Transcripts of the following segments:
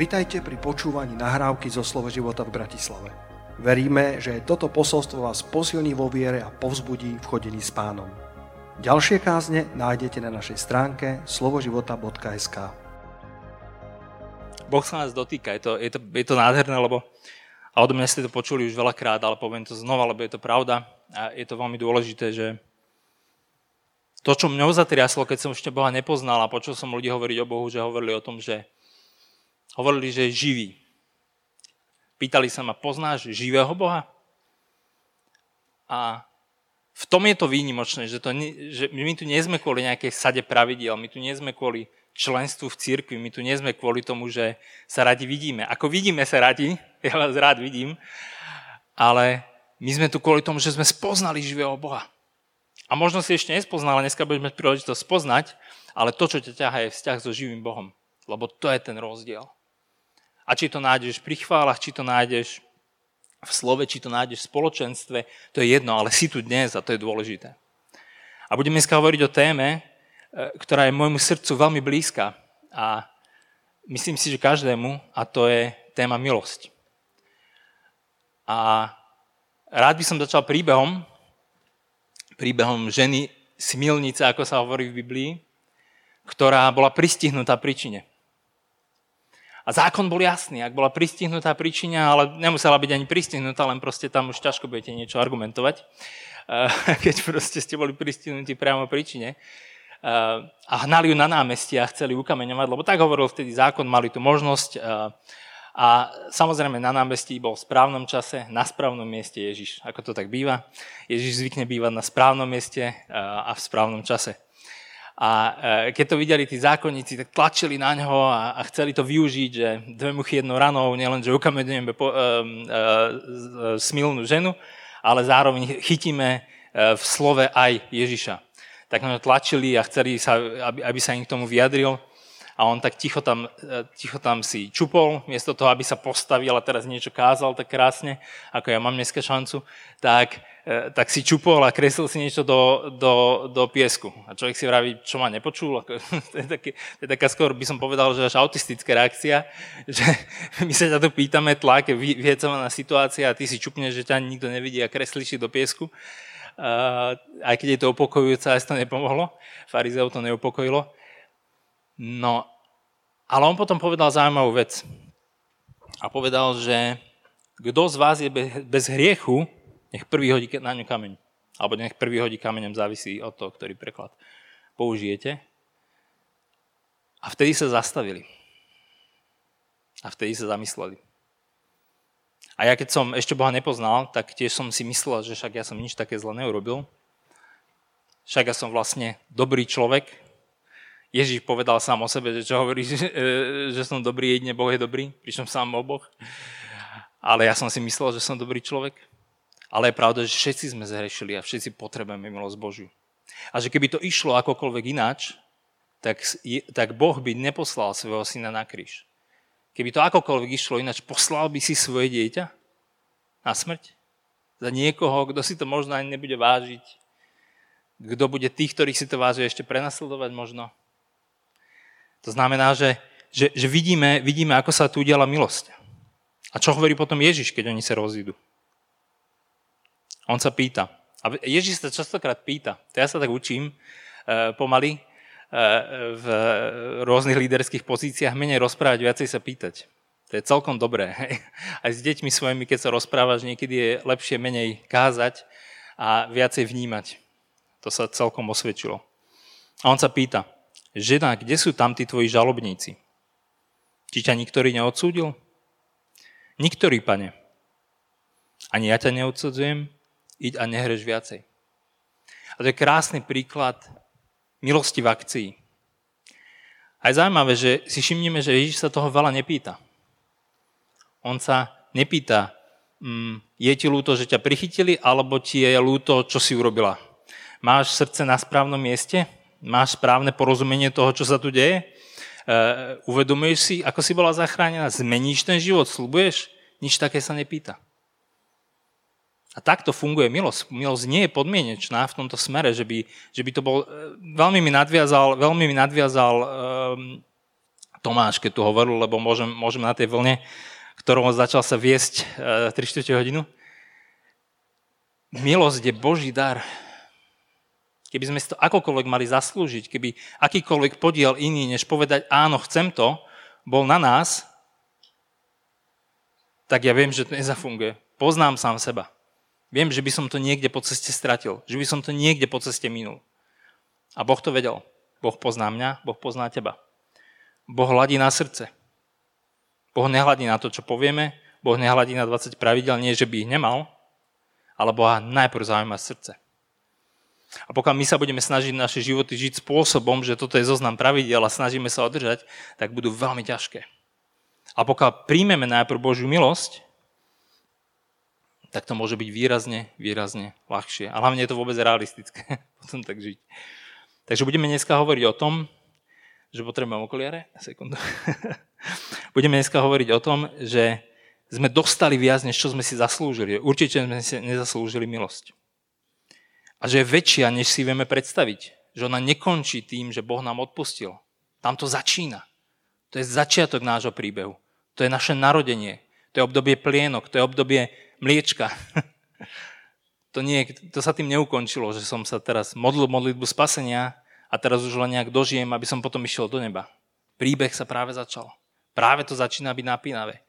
Vitajte pri počúvaní nahrávky zo Slovo života v Bratislave. Veríme, že toto posolstvo vás posilní vo viere a povzbudí v chodení s pánom. Ďalšie kázne nájdete na našej stránke slovoživota.sk Boh sa nás dotýka, je to, je to, je to nádherné, lebo a od mňa ste to počuli už veľakrát, ale poviem to znova, lebo je to pravda a je to veľmi dôležité, že to, čo mňou zatriaslo, keď som ešte Boha nepoznal a počul som ľudí hovoriť o Bohu, že hovorili o tom, že Hovorili, že je živý. Pýtali sa ma, poznáš živého Boha? A v tom je to výnimočné, že, to, že my tu nie sme kvôli nejakej sade pravidiel, my tu nie sme kvôli členstvu v cirkvi, my tu nie sme kvôli tomu, že sa radi vidíme. Ako vidíme sa radi, ja vás rád vidím, ale my sme tu kvôli tomu, že sme spoznali živého Boha. A možno si ešte nespoznal, ale dneska budeme mať príležitosť spoznať, ale to, čo ťa ťaha, je vzťah so živým Bohom. Lebo to je ten rozdiel. A či to nájdeš pri chválach, či to nájdeš v slove, či to nájdeš v spoločenstve, to je jedno, ale si tu dnes a to je dôležité. A budeme dneska hovoriť o téme, e, ktorá je môjmu srdcu veľmi blízka a myslím si, že každému, a to je téma milosť. A rád by som začal príbehom, príbehom ženy smilnice, ako sa hovorí v Biblii, ktorá bola pristihnutá príčine. A zákon bol jasný, ak bola pristihnutá príčina, ale nemusela byť ani pristihnutá, len proste tam už ťažko budete niečo argumentovať, eh, keď proste ste boli pristihnutí priamo príčine. Eh, a hnali ju na námestie a chceli ukameňovať, lebo tak hovoril vtedy zákon, mali tu možnosť. Eh, a samozrejme na námestí bol v správnom čase, na správnom mieste Ježiš. Ako to tak býva? Ježiš zvykne bývať na správnom mieste a v správnom čase. A e, keď to videli tí zákonníci, tak tlačili na ňo a, a chceli to využiť, že dve muchy jednou ranou, nielen, že ukameňujeme po, e, e, smilnú ženu, ale zároveň chytíme e, v slove aj Ježiša. Tak na tlačili a chceli, sa, aby, aby sa im k tomu vyjadril a on tak ticho tam, e, ticho tam si čupol, miesto toho, aby sa postavil a teraz niečo kázal tak krásne, ako ja mám dneska šancu, tak E, tak si čupol a kreslil si niečo do, do, do piesku. A človek si vraví, čo ma nepočul. to, je také, to je taká skôr, by som povedal, že až autistická reakcia, že my sa ťa tu pýtame, tlak je vyhecovaná situácia a ty si čupneš, že ťa nikto nevidí a kreslíš do piesku. Uh, aj keď je to upokojujúce, aj to nepomohlo. Farizeu to neupokojilo. No, ale on potom povedal zaujímavú vec. A povedal, že kto z vás je bez hriechu, nech prvý hodí na ňu kameň. Alebo nech prvý hodí kameňom, závisí od toho, ktorý preklad použijete. A vtedy sa zastavili. A vtedy sa zamysleli. A ja keď som ešte Boha nepoznal, tak tiež som si myslel, že však ja som nič také zle neurobil. Však ja som vlastne dobrý človek. Ježiš povedal sám o sebe, že čo hovorí, že, že som dobrý, jedine Boh je dobrý, pričom sám o Boh. Ale ja som si myslel, že som dobrý človek. Ale je pravda, že všetci sme zhrešili a všetci potrebujeme milosť Božiu. A že keby to išlo akokoľvek ináč, tak, tak Boh by neposlal svojho syna na kríž. Keby to akokoľvek išlo ináč, poslal by si svoje dieťa na smrť? Za niekoho, kto si to možno ani nebude vážiť? Kto bude tých, ktorých si to váži ešte prenasledovať možno? To znamená, že, že, že vidíme, vidíme, ako sa tu udiala milosť. A čo hovorí potom Ježiš, keď oni sa rozídu? On sa pýta. A Ježiš sa častokrát pýta. To ja sa tak učím e, pomaly e, v rôznych líderských pozíciách menej rozprávať, viacej sa pýtať. To je celkom dobré. Aj s deťmi svojimi, keď sa rozprávaš, niekedy je lepšie menej kázať a viacej vnímať. To sa celkom osvedčilo. A on sa pýta, žena, kde sú tam tí tvoji žalobníci? Či ťa niktorý neodsúdil? Niktorý, pane. Ani ja ťa neodsudzujem, iď a nehreš viacej. A to je krásny príklad milosti v akcii. A je zaujímavé, že si všimneme, že Ježiš sa toho veľa nepýta. On sa nepýta, mm, je ti ľúto, že ťa prichytili, alebo ti je ľúto, čo si urobila. Máš srdce na správnom mieste? Máš správne porozumenie toho, čo sa tu deje? Uh, uvedomuješ si, ako si bola zachránená? Zmeníš ten život? Slubuješ? Nič také sa nepýta. A takto funguje milosť. Milosť nie je podmienečná v tomto smere, že by, že by to bol... E, veľmi mi nadviazal, veľmi mi nadviazal um, Tomáš, keď tu hovoril, lebo môžem, môžem na tej vlne, ktorou začal sa viesť e, 3 4 hodinu. Milosť je Boží dar. Keby sme si to akokoľvek mali zaslúžiť, keby akýkoľvek podiel iný, než povedať áno, chcem to, bol na nás, tak ja viem, že to nezafunguje. Poznám sám seba. Viem, že by som to niekde po ceste stratil. Že by som to niekde po ceste minul. A Boh to vedel. Boh pozná mňa, Boh pozná teba. Boh hladí na srdce. Boh nehladí na to, čo povieme, Boh nehladí na 20 pravidel, nie že by ich nemal, ale Boha najprv zaujíma srdce. A pokiaľ my sa budeme snažiť naše životy žiť spôsobom, že toto je zoznam pravidel a snažíme sa održať, tak budú veľmi ťažké. A pokiaľ príjmeme najprv Božiu milosť, tak to môže byť výrazne, výrazne ľahšie. A hlavne je to vôbec realistické potom tak žiť. Takže budeme dneska hovoriť o tom, že potrebujem okuliare. Sekundu. budeme dneska hovoriť o tom, že sme dostali viac, než čo sme si zaslúžili. Určite sme si nezaslúžili milosť. A že je väčšia, než si vieme predstaviť. Že ona nekončí tým, že Boh nám odpustil. Tam to začína. To je začiatok nášho príbehu. To je naše narodenie. To je obdobie plienok. To je obdobie mliečka. to, nie, to sa tým neukončilo, že som sa teraz modlil modlitbu spasenia a teraz už len nejak dožijem, aby som potom išiel do neba. Príbeh sa práve začal. Práve to začína byť napínavé.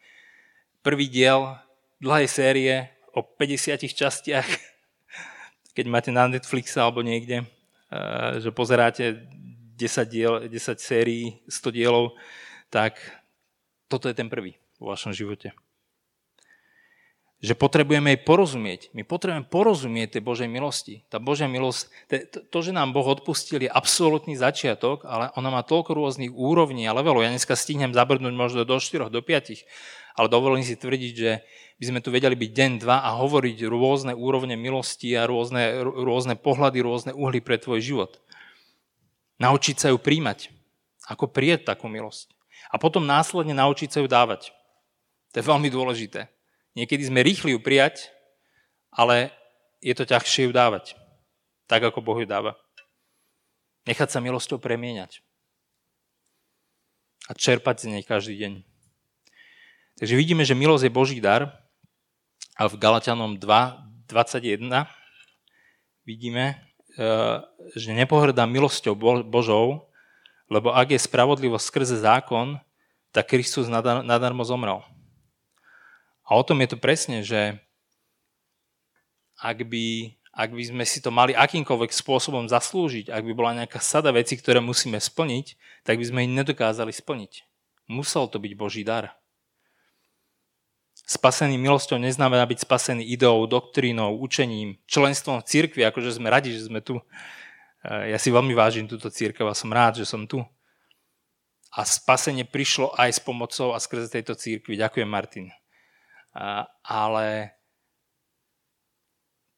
Prvý diel dlhej série o 50 častiach, keď máte na Netflixe alebo niekde, eh, že pozeráte 10, diel, 10 sérií, 100 dielov, tak toto je ten prvý vo vašom živote že potrebujeme jej porozumieť. My potrebujeme porozumieť tej Božej milosti. Tá Božia milosť, to, že nám Boh odpustil, je absolútny začiatok, ale ona má toľko rôznych úrovní a levelov. Ja dneska stihnem zabrnúť možno do 4, do 5, ale dovolím si tvrdiť, že by sme tu vedeli byť deň, dva a hovoriť rôzne úrovne milosti a rôzne, rôzne pohľady, rôzne uhly pre tvoj život. Naučiť sa ju príjmať. Ako prijať takú milosť. A potom následne naučiť sa ju dávať. To je veľmi dôležité. Niekedy sme rýchli ju prijať, ale je to ťažšie ju dávať. Tak, ako Boh ju dáva. Nechať sa milosťou premieňať. A čerpať z nej každý deň. Takže vidíme, že milosť je Boží dar. A v Galatianom 2, 21 vidíme, e, že nepohrdá milosťou Božou, lebo ak je spravodlivosť skrze zákon, tak Kristus nadarmo zomrel. A o tom je to presne, že ak by, ak by sme si to mali akýmkoľvek spôsobom zaslúžiť, ak by bola nejaká sada veci, ktoré musíme splniť, tak by sme ich nedokázali splniť. Musel to byť Boží dar. Spasený milosťou neznamená byť spasený ideou, doktrínou, učením, členstvom v cirkvi, akože sme radi, že sme tu. Ja si veľmi vážim túto církev a som rád, že som tu. A spasenie prišlo aj s pomocou a skrze tejto církvi. Ďakujem, Martin ale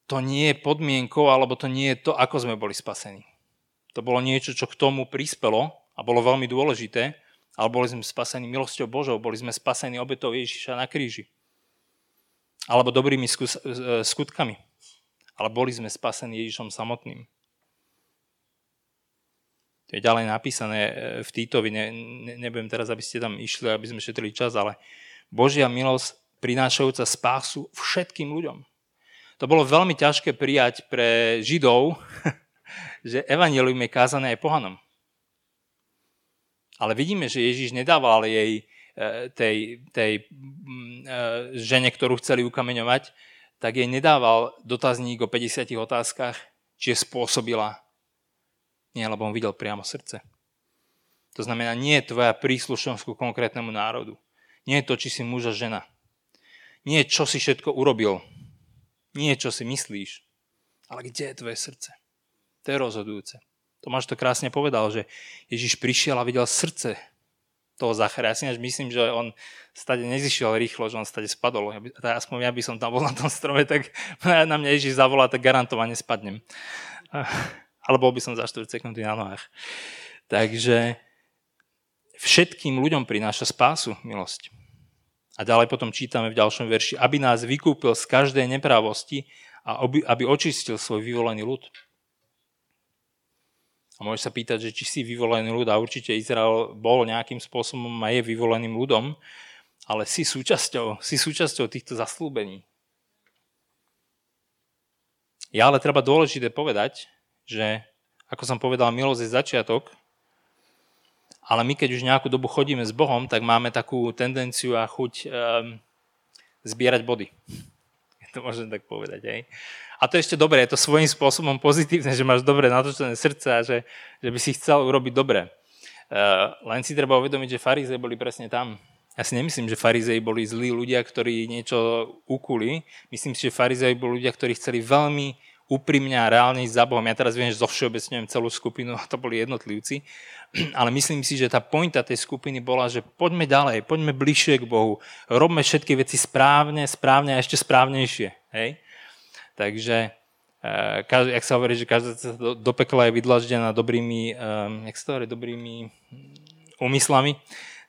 to nie je podmienkou, alebo to nie je to, ako sme boli spasení. To bolo niečo, čo k tomu prispelo a bolo veľmi dôležité, ale boli sme spasení milosťou Božou, boli sme spasení obetou Ježiša na kríži. Alebo dobrými e, skutkami. Ale boli sme spasení Ježišom samotným. To je ďalej napísané e, v Týtovi, ne, ne, nebudem teraz, aby ste tam išli, aby sme šetrili čas, ale Božia milosť prinášajúca spásu všetkým ľuďom. To bolo veľmi ťažké prijať pre Židov, že evanelium je kázané aj pohanom. Ale vidíme, že Ježiš nedával jej e, tej, tej mm, e, žene, ktorú chceli ukameňovať, tak jej nedával dotazník o 50 otázkach, či je spôsobila. Nie, lebo on videl priamo srdce. To znamená, nie je tvoja príslušnosť ku konkrétnemu národu. Nie je to, či si muž a žena. Nie čo si všetko urobil. Nie čo si myslíš. Ale kde je tvoje srdce? To je rozhodujúce. Tomáš to krásne povedal, že Ježiš prišiel a videl srdce toho Zachara. Ja si než myslím, že on stade nezišiel rýchlo, že on stade spadol. Ja by, aspoň ja by som tam bol na tom strome, tak na mňa Ježiš zavolá, tak garantovane spadnem. Ale bol by som za 4 sekundy na nohách. Takže všetkým ľuďom prináša spásu milosť. A ďalej potom čítame v ďalšom verši, aby nás vykúpil z každej neprávosti a aby, očistil svoj vyvolený ľud. A môžeš sa pýtať, že či si vyvolený ľud a určite Izrael bol nejakým spôsobom a je vyvoleným ľudom, ale si súčasťou, si súčasťou týchto zaslúbení. Ja ale treba dôležité povedať, že ako som povedal, milosť je začiatok, ale my keď už nejakú dobu chodíme s Bohom, tak máme takú tendenciu a chuť um, zbierať body. To môžem tak povedať. Hej. A to je ešte dobré, je to svojím spôsobom pozitívne, že máš dobre natočené srdce a že, že by si chcel urobiť dobre. Uh, len si treba uvedomiť, že farizei boli presne tam. Ja si nemyslím, že farizei boli zlí ľudia, ktorí niečo ukuli. Myslím si, že farizei boli ľudia, ktorí chceli veľmi úprimne a reálne ísť za Bohom. Ja teraz viem, že zovšeobecňujem celú skupinu a to boli jednotlivci, ale myslím si, že tá pointa tej skupiny bola, že poďme ďalej, poďme bližšie k Bohu, robme všetky veci správne, správne a ešte správnejšie. Hej? Takže, uh, jak sa hovorí, že každá cesta do, do pekla je vydlaždená dobrými, um, jak sa hovorí, dobrými úmyslami,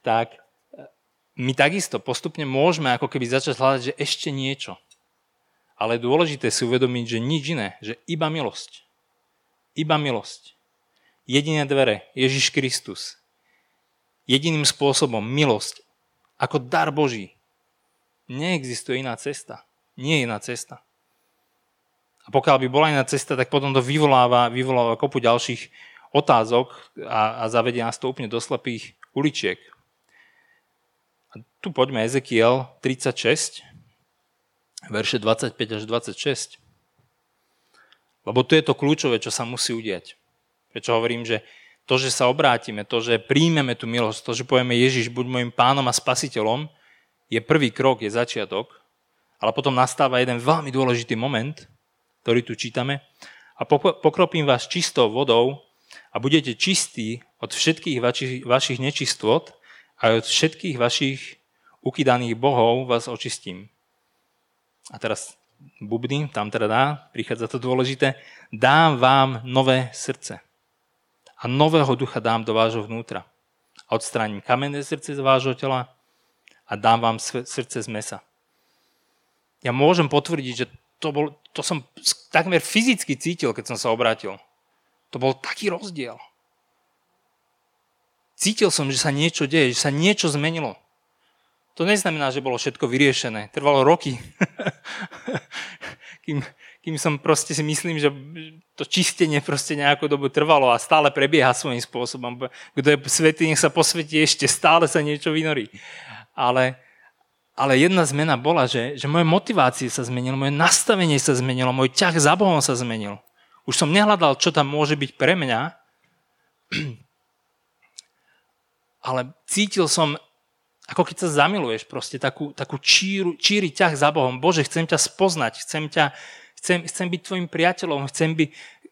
tak eh, my takisto postupne môžeme ako keby začať hľadať, že ešte niečo ale dôležité si uvedomiť, že nič iné, že iba milosť. Iba milosť. Jediné dvere, Ježiš Kristus. Jediným spôsobom, milosť, ako dar Boží. Neexistuje iná cesta. Nie je iná cesta. A pokiaľ by bola iná cesta, tak potom to vyvoláva, vyvoláva kopu ďalších otázok a, a zavedie nás to úplne do slepých uličiek. A tu poďme Ezekiel 36, verše 25 až 26. Lebo tu je to kľúčové, čo sa musí udiať. Prečo hovorím, že to, že sa obrátime, to, že príjmeme tú milosť, to, že povieme Ježiš, buď môjim pánom a spasiteľom, je prvý krok, je začiatok, ale potom nastáva jeden veľmi dôležitý moment, ktorý tu čítame, a pokropím vás čistou vodou a budete čistí od všetkých vašich, nečistôt a od všetkých vašich ukydaných bohov vás očistím a teraz bubny, tam teda dá, prichádza to dôležité, dám vám nové srdce. A nového ducha dám do vášho vnútra. A odstránim kamenné srdce z vášho tela a dám vám srdce z mesa. Ja môžem potvrdiť, že to, bol, to som takmer fyzicky cítil, keď som sa obrátil. To bol taký rozdiel. Cítil som, že sa niečo deje, že sa niečo zmenilo. To neznamená, že bolo všetko vyriešené. Trvalo roky. kým, kým som proste si myslím, že to čistenie proste nejakú dobu trvalo a stále prebieha svojím spôsobom. Kto je svetý, nech sa posvetí ešte, stále sa niečo vynorí. Ale, ale jedna zmena bola, že, že moje motivácie sa zmenilo, moje nastavenie sa zmenilo, môj ťah za Bohom sa zmenil. Už som nehľadal, čo tam môže byť pre mňa, ale cítil som ako keď sa zamiluješ, proste takú, takú číru, číri ťah za Bohom. Bože, chcem ťa spoznať, chcem, ťa, chcem, chcem byť tvojim priateľom, chcem, by,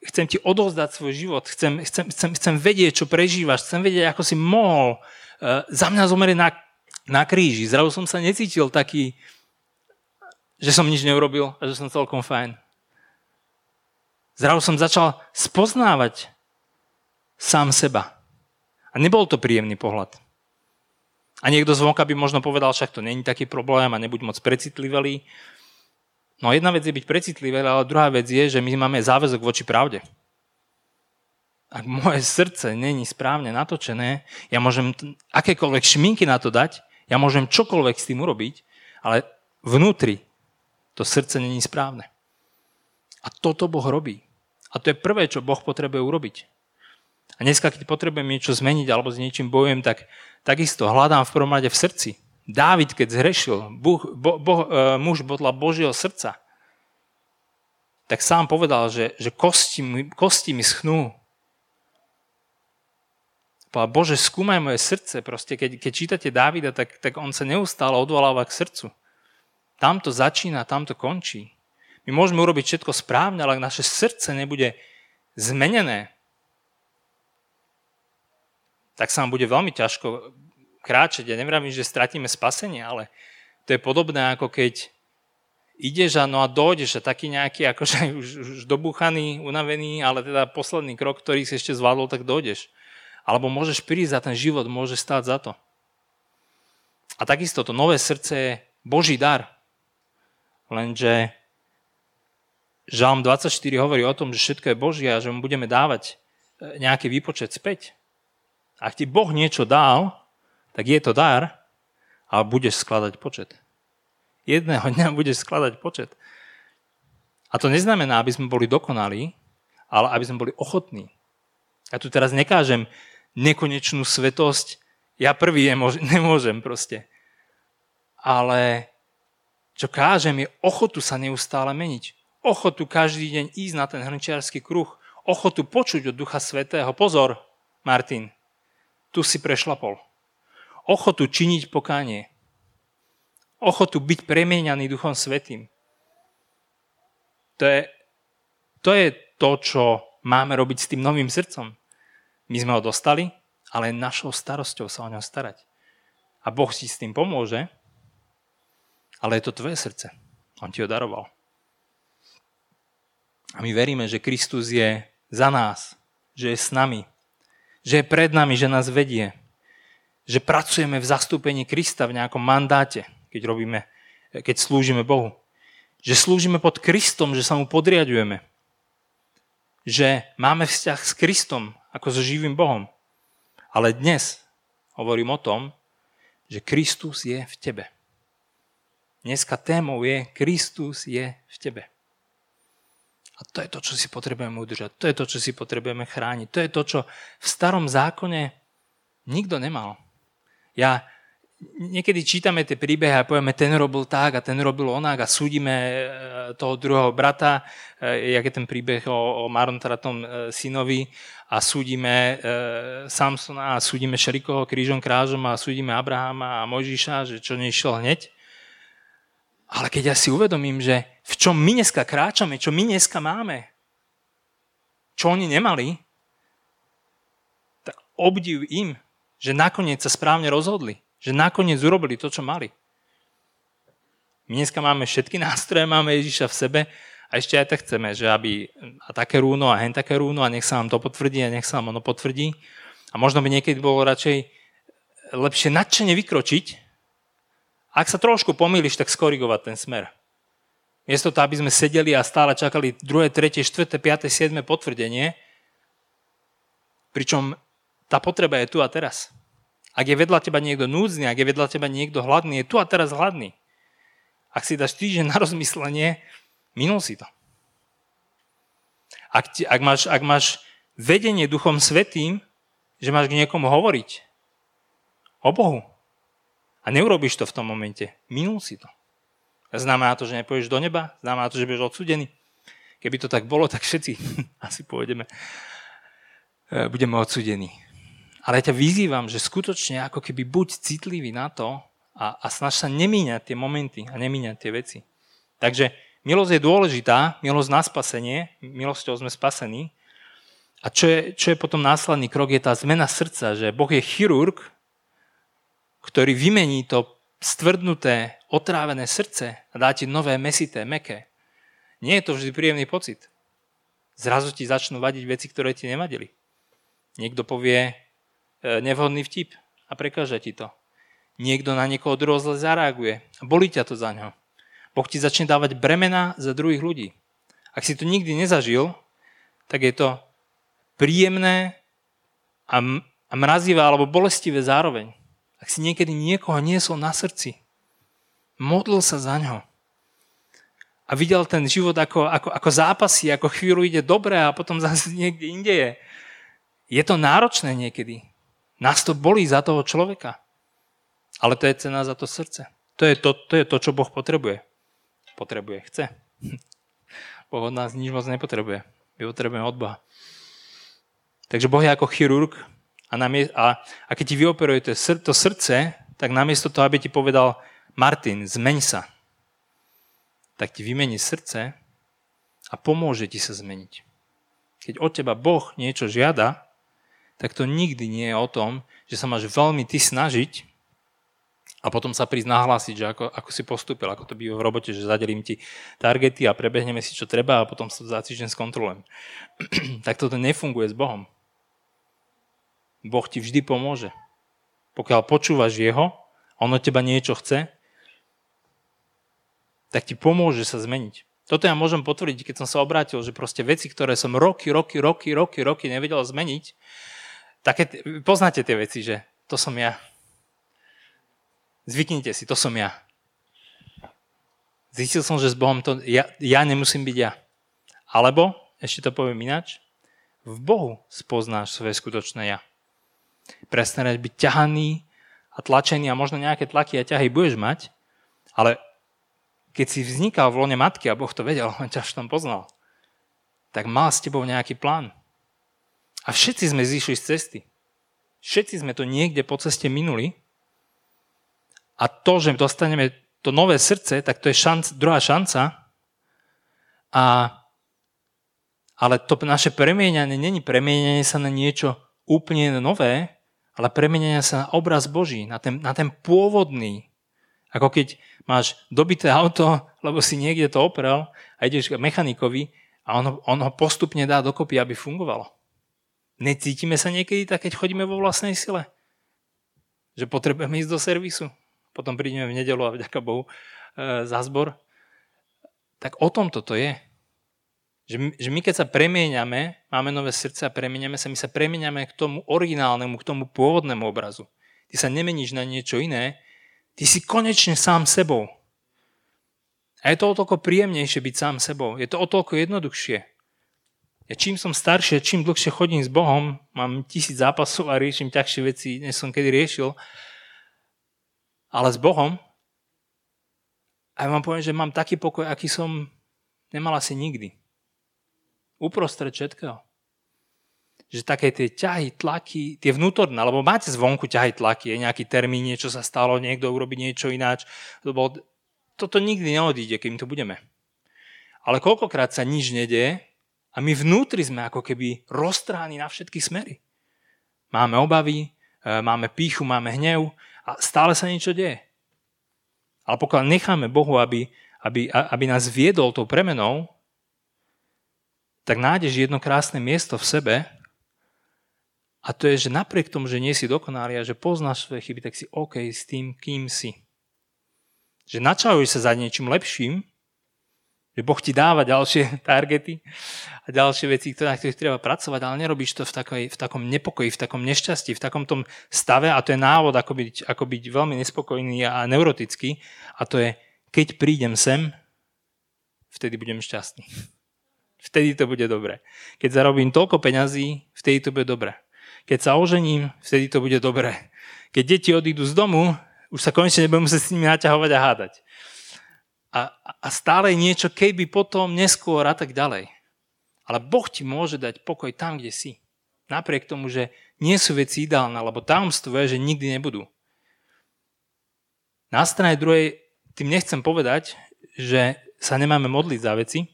chcem ti odovzdať svoj život, chcem, chcem, chcem, chcem vedieť, čo prežívaš, chcem vedieť, ako si mohol uh, za mňa zomrieť na, na kríži. Zrazu som sa necítil taký, že som nič neurobil a že som celkom fajn. Zrazu som začal spoznávať sám seba. A nebol to príjemný pohľad. A niekto zvonka by možno povedal, však to není taký problém a nebuď moc precitlivý. No jedna vec je byť precitlivý, ale druhá vec je, že my máme záväzok voči pravde. Ak moje srdce není správne natočené, ja môžem akékoľvek šminky na to dať, ja môžem čokoľvek s tým urobiť, ale vnútri to srdce není správne. A toto Boh robí. A to je prvé, čo Boh potrebuje urobiť. A dneska, keď potrebujem niečo zmeniť alebo s niečím bojujem, tak takisto hľadám v prvom rade v srdci. Dávid, keď zhrešil, boh, bo, bo, e, muž podľa Božieho srdca, tak sám povedal, že, že kosti, kosti mi schnú. Povedal, Bože, skúmaj moje srdce. Proste, keď, keď čítate Dávida, tak, tak on sa neustále odvoláva k srdcu. Tam to začína, tam to končí. My môžeme urobiť všetko správne, ale ak naše srdce nebude zmenené, tak sa nám bude veľmi ťažko kráčať. Ja nevravím, že stratíme spasenie, ale to je podobné, ako keď ideš a no a dojdeš a taký nejaký akože už, už dobúchaný, unavený, ale teda posledný krok, ktorý si ešte zvládol, tak dojdeš. Alebo môžeš prísť za ten život, môže stáť za to. A takisto to nové srdce je Boží dar. Lenže Žalm 24 hovorí o tom, že všetko je Božie a že mu budeme dávať nejaký výpočet späť. Ak ti Boh niečo dal, tak je to dar, ale budeš skladať počet. Jedného dňa budeš skladať počet. A to neznamená, aby sme boli dokonalí, ale aby sme boli ochotní. Ja tu teraz nekážem nekonečnú svetosť, ja prvý nemôžem proste. Ale čo kážem je ochotu sa neustále meniť. Ochotu každý deň ísť na ten hrnčiarsky kruh ochotu počuť od Ducha Svetého. Pozor, Martin, tu si prešlapol. Ochotu činiť pokánie. Ochotu byť premieňaný Duchom Svetým. To je, to je to, čo máme robiť s tým novým srdcom. My sme ho dostali, ale našou starosťou sa o ňo starať. A Boh si s tým pomôže, ale je to tvoje srdce. On ti ho daroval. A my veríme, že Kristus je za nás, že je s nami, že je pred nami, že nás vedie, že pracujeme v zastúpení Krista v nejakom mandáte, keď, robíme, keď slúžime Bohu. Že slúžime pod Kristom, že sa mu podriadujeme. Že máme vzťah s Kristom ako so živým Bohom. Ale dnes hovorím o tom, že Kristus je v tebe. Dneska témou je Kristus je v tebe. A to je to, čo si potrebujeme udržať. To je to, čo si potrebujeme chrániť. To je to, čo v starom zákone nikto nemal. Ja niekedy čítame tie príbehy a povieme, ten robil tak a ten robil onak a súdime e, toho druhého brata, e, jak je ten príbeh o, o marontratom e, synovi a súdime Samsona a súdime Šerikoho krížom krážom a súdime Abrahama a Mojžiša, že čo nešiel hneď. Ale keď ja si uvedomím, že v čom my dneska kráčame, čo my dneska máme, čo oni nemali, tak obdiv im, že nakoniec sa správne rozhodli, že nakoniec urobili to, čo mali. My dneska máme všetky nástroje, máme Ježiša v sebe a ešte aj tak chceme, že aby a také rúno a hen také rúno a nech sa nám to potvrdí a nech sa nám ono potvrdí. A možno by niekedy bolo radšej lepšie nadšene vykročiť, ak sa trošku pomýliš, tak skorigovať ten smer. Miesto to, aby sme sedeli a stále čakali 2., 3., 4., 5., 7. potvrdenie, pričom tá potreba je tu a teraz. Ak je vedľa teba niekto núdzny, ak je vedľa teba niekto hladný, je tu a teraz hladný. Ak si dáš týždeň na rozmyslenie, minul si to. Ak, ti, ak, máš, ak máš vedenie Duchom Svetým, že máš k niekomu hovoriť o Bohu, a neurobiš to v tom momente. Minul si to. Znamená to, že nepôjdeš do neba? Znamená to, že budeš odsudený? Keby to tak bolo, tak všetci asi pôjdeme. E, budeme odsudení. Ale ja ťa vyzývam, že skutočne ako keby buď citlivý na to a, a snaž sa nemíňať tie momenty a nemíňať tie veci. Takže milosť je dôležitá, milosť na spasenie, milosťou sme spasení. A čo je, čo je potom následný krok, je tá zmena srdca, že Boh je chirurg, ktorý vymení to stvrdnuté, otrávené srdce a dá ti nové, mesité, meké. Nie je to vždy príjemný pocit. Zrazu ti začnú vadiť veci, ktoré ti nevadili. Niekto povie e, nevhodný vtip a prekáže ti to. Niekto na niekoho druhého zle zareaguje a bolí ťa to za ňo. Boh ti začne dávať bremena za druhých ľudí. Ak si to nikdy nezažil, tak je to príjemné a mrazivé alebo bolestivé zároveň ak si niekedy niekoho niesol na srdci, modlil sa za ňo a videl ten život ako, ako, ako zápasy, ako chvíľu ide dobre a potom zase niekde inde je. Je to náročné niekedy. Nás to bolí za toho človeka. Ale to je cena za to srdce. To je to, to, je to čo Boh potrebuje. Potrebuje, chce. Boh od nás nič moc nepotrebuje. My potrebujeme od Boha. Takže Boh je ako chirurg, a, namie- a, a keď ti vyoperuje to, sr- to srdce, tak namiesto toho, aby ti povedal Martin, zmeň sa, tak ti vymení srdce a pomôže ti sa zmeniť. Keď od teba Boh niečo žiada, tak to nikdy nie je o tom, že sa máš veľmi ty snažiť a potom sa prísť nahlásiť, že ako, ako si postúpil, ako to býva v robote, že zadelím ti targety a prebehneme si, čo treba a potom sa za týždeň skontrolujem. tak toto nefunguje s Bohom. Boh ti vždy pomôže. Pokiaľ počúvaš Jeho, on od teba niečo chce, tak ti pomôže sa zmeniť. Toto ja môžem potvrdiť, keď som sa obrátil, že proste veci, ktoré som roky, roky, roky, roky, roky nevedel zmeniť, také, poznáte tie veci, že to som ja. Zvyknite si, to som ja. Zistil som, že s Bohom to, ja, ja nemusím byť ja. Alebo, ešte to poviem ináč, v Bohu spoznáš svoje skutočné ja. Prestaneš byť ťahaný a tlačený a možno nejaké tlaky a ťahy budeš mať, ale keď si vznikal v lone matky a Boh to vedel, on ťa v tom poznal, tak mal s tebou nejaký plán. A všetci sme zišli z cesty. Všetci sme to niekde po ceste minuli a to, že dostaneme to nové srdce, tak to je šanc, druhá šanca. A, ale to naše premieňanie není premieňanie sa na niečo úplne nové, ale premieňanie sa na obraz Boží, na ten, na ten pôvodný. Ako keď máš dobité auto, lebo si niekde to oprel a ideš k mechanikovi a on, on ho postupne dá dokopy, aby fungovalo. Necítime sa niekedy tak, keď chodíme vo vlastnej sile? Že potrebujeme ísť do servisu? potom prídeme v nedelu a vďaka Bohu e, za zbor. Tak o tom toto je. Že my, že my keď sa premieňame, máme nové srdce a premieňame sa, my sa premieňame k tomu originálnemu, k tomu pôvodnému obrazu. Ty sa nemeníš na niečo iné, ty si konečne sám sebou. A je to o toľko príjemnejšie byť sám sebou. Je to o toľko jednoduchšie. Ja čím som staršie, čím dlhšie chodím s Bohom, mám tisíc zápasov a riešim ťažšie veci, než som kedy riešil, ale s Bohom. A ja vám poviem, že mám taký pokoj, aký som nemal asi nikdy. Uprostred všetkého. Že také tie ťahy, tlaky, tie vnútorné, alebo máte zvonku ťahy, tlaky, je nejaký termín, niečo sa stalo, niekto urobí niečo ináč. Bol, toto nikdy neodíde, kým tu budeme. Ale koľkokrát sa nič nedieje a my vnútri sme ako keby roztráni na všetky smery. Máme obavy, e, máme píchu, máme hnev, a stále sa niečo deje. Ale pokiaľ necháme Bohu, aby, aby, aby nás viedol tou premenou, tak nájdeš jedno krásne miesto v sebe a to je, že napriek tomu, že nie si dokonalý a že poznáš svoje chyby, tak si OK s tým, kým si. Že načaluješ sa za niečím lepším, že Boh ti dáva ďalšie targety a ďalšie veci, na ktorých treba pracovať, ale nerobíš to v, takoj, v takom nepokoji, v takom nešťastí, v takom tom stave a to je návod, ako byť, ako byť veľmi nespokojný a neurotický a to je, keď prídem sem, vtedy budem šťastný. Vtedy to bude dobre. Keď zarobím toľko peňazí, vtedy to bude dobre. Keď sa ožením, vtedy to bude dobre. Keď deti odídu z domu, už sa konečne nebudem musieť s nimi naťahovať a hádať a, a stále niečo keby potom, neskôr a tak ďalej. Ale Boh ti môže dať pokoj tam, kde si. Napriek tomu, že nie sú veci ideálne, lebo tajomstvo je, že nikdy nebudú. Na strane druhej tým nechcem povedať, že sa nemáme modliť za veci.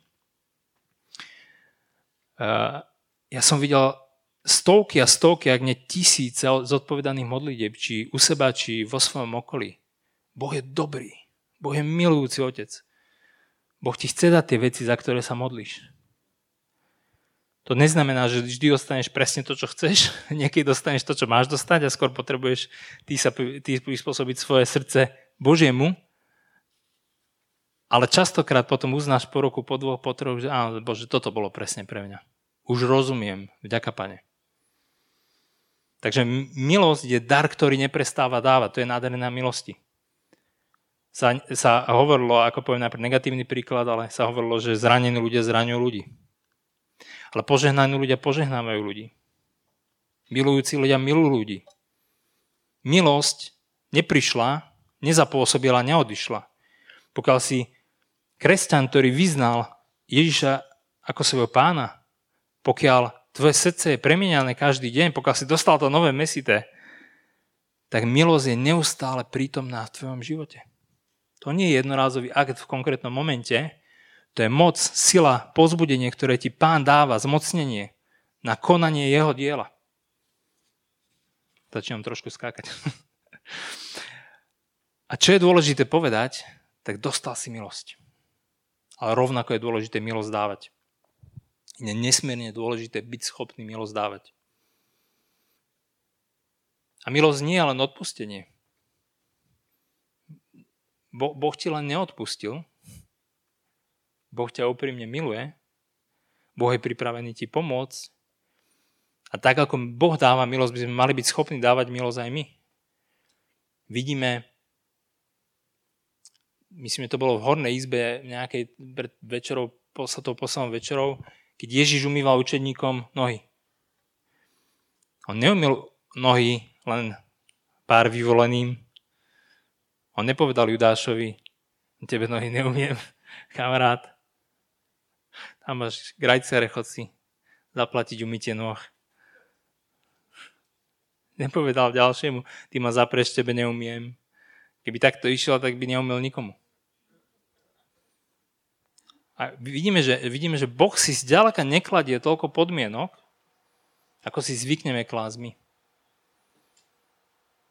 Ja som videl stovky a stovky, ak nie tisíce zodpovedaných modlitieb, či u seba, či vo svojom okolí. Boh je dobrý. Boh je milujúci otec. Boh ti chce dať tie veci, za ktoré sa modlíš. To neznamená, že vždy dostaneš presne to, čo chceš. Niekedy dostaneš to, čo máš dostať a skôr potrebuješ ty sa ty prispôsobiť svoje srdce Božiemu. Ale častokrát potom uznáš po roku, po dvoch, po troch, že áno, Bože, toto bolo presne pre mňa. Už rozumiem. Vďaka, Pane. Takže milosť je dar, ktorý neprestáva dávať. To je nádherná milosti sa, sa hovorilo, ako poviem najprv negatívny príklad, ale sa hovorilo, že zranení ľudia zraňujú ľudí. Ale požehnaní ľudia požehnávajú ľudí. Milujúci ľudia milujú ľudí. Milosť neprišla, nezapôsobila, neodišla. Pokiaľ si kresťan, ktorý vyznal Ježiša ako svojho pána, pokiaľ tvoje srdce je premieňané každý deň, pokiaľ si dostal to nové mesité, tak milosť je neustále prítomná v tvojom živote. To nie je jednorázový akt v konkrétnom momente, to je moc, sila, pozbudenie, ktoré ti pán dáva, zmocnenie na konanie jeho diela. Začínam trošku skákať. A čo je dôležité povedať, tak dostal si milosť. Ale rovnako je dôležité milosť dávať. Je nesmierne dôležité byť schopný milosť dávať. A milosť nie je len odpustenie. Bo, boh ti len neodpustil, Boh ťa úprimne miluje, Boh je pripravený ti pomôcť a tak ako Boh dáva milosť, by sme mali byť schopní dávať milosť aj my. Vidíme, myslím, že to bolo v hornej izbe nejakej pred večerou, tou poslednou večerou, keď Ježiš umýval učedníkom nohy. On neumil nohy len pár vyvoleným. On nepovedal Judášovi, tebe nohy neumiem, kamarát. Tam máš grajce rechoci, zaplatiť umytie noh. Nepovedal ďalšiemu, ty ma zapreš, tebe neumiem. Keby takto išiel, tak by neumel nikomu. A vidíme že, vidíme, že Boh si zďaleka nekladie toľko podmienok, ako si zvykneme klásť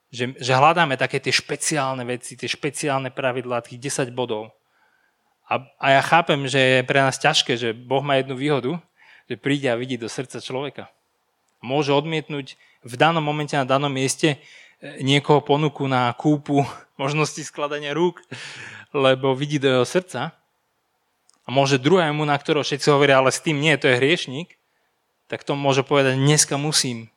Že, že hľadáme také tie špeciálne veci, tie špeciálne pravidlá, tých 10 bodov. A, a ja chápem, že je pre nás ťažké, že Boh má jednu výhodu, že príde a vidí do srdca človeka. Môže odmietnúť v danom momente na danom mieste e, niekoho ponuku na kúpu možnosti skladania rúk, lebo vidí do jeho srdca. A môže druhému, na ktorého všetci hovoria, ale s tým nie, to je hriešník, tak to môže povedať, dneska musím.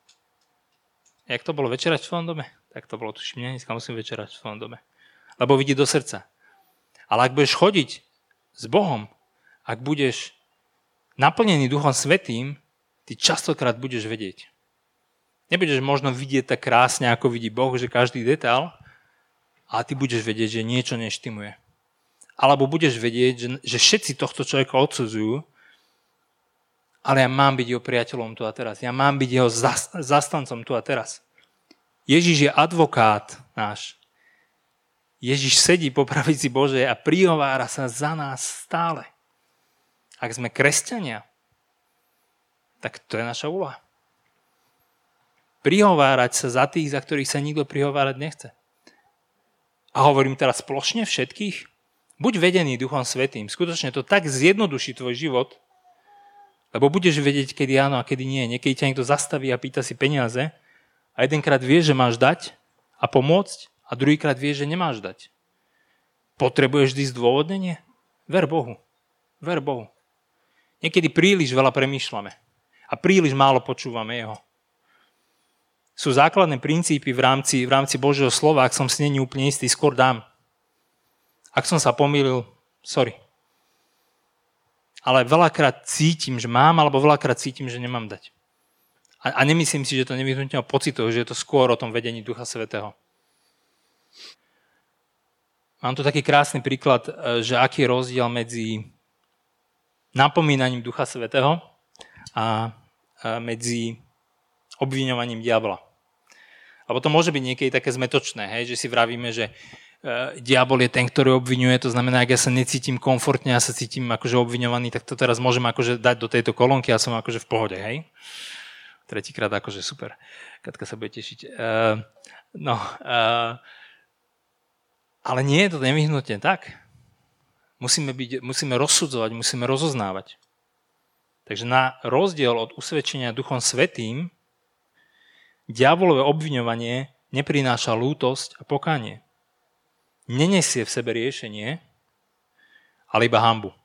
Jak to bolo večerať v svojom dome? Tak to bolo, tuším, nie, dneska musím večerať v svojom dome. Lebo vidí do srdca. Ale ak budeš chodiť s Bohom, ak budeš naplnený Duchom Svetým, ty častokrát budeš vedieť. Nebudeš možno vidieť tak krásne, ako vidí Boh, že každý detail, ale ty budeš vedieť, že niečo neštimuje. Alebo budeš vedieť, že, že všetci tohto človeka odsudzujú, ale ja mám byť jeho priateľom tu a teraz. Ja mám byť jeho zastancom tu a teraz. Ježiš je advokát náš. Ježiš sedí po pravici Božej a prihovára sa za nás stále. Ak sme kresťania, tak to je naša úloha. Prihovárať sa za tých, za ktorých sa nikto prihovárať nechce. A hovorím teraz plošne všetkých. Buď vedený Duchom Svetým. Skutočne to tak zjednoduší tvoj život, lebo budeš vedieť, kedy áno a kedy nie. Niekedy ťa niekto zastaví a pýta si peniaze a jedenkrát vieš, že máš dať a pomôcť a druhýkrát vieš, že nemáš dať. Potrebuješ vždy zdôvodnenie? Ver Bohu. Ver Bohu. Niekedy príliš veľa premýšľame a príliš málo počúvame Jeho. Sú základné princípy v rámci, v rámci Božieho slova, ak som s není úplne istý, skôr dám. Ak som sa pomýlil, sorry. Ale veľakrát cítim, že mám, alebo veľakrát cítim, že nemám dať. A, a nemyslím si, že to nevyhnutne o pocitoch, že je to skôr o tom vedení Ducha Svetého. Mám tu taký krásny príklad, e, že aký je rozdiel medzi napomínaním Ducha Svetého a medzi obviňovaním diabla. Lebo to môže byť niekedy také zmetočné, hej, že si vravíme, že uh, diabol je ten, ktorý obviňuje, to znamená, ak ja sa necítim komfortne, ja sa cítim akože obviňovaný, tak to teraz môžem akože dať do tejto kolónky a som akože v pohode, hej. Tretíkrát akože super. Katka sa bude tešiť. Uh, no, uh, ale nie je to nevyhnutne tak. Musíme, byť, musíme rozsudzovať, musíme rozoznávať. Takže na rozdiel od usvedčenia Duchom Svetým, diabolové obviňovanie neprináša lútosť a pokanie. Nenesie v sebe riešenie, ale iba hambu.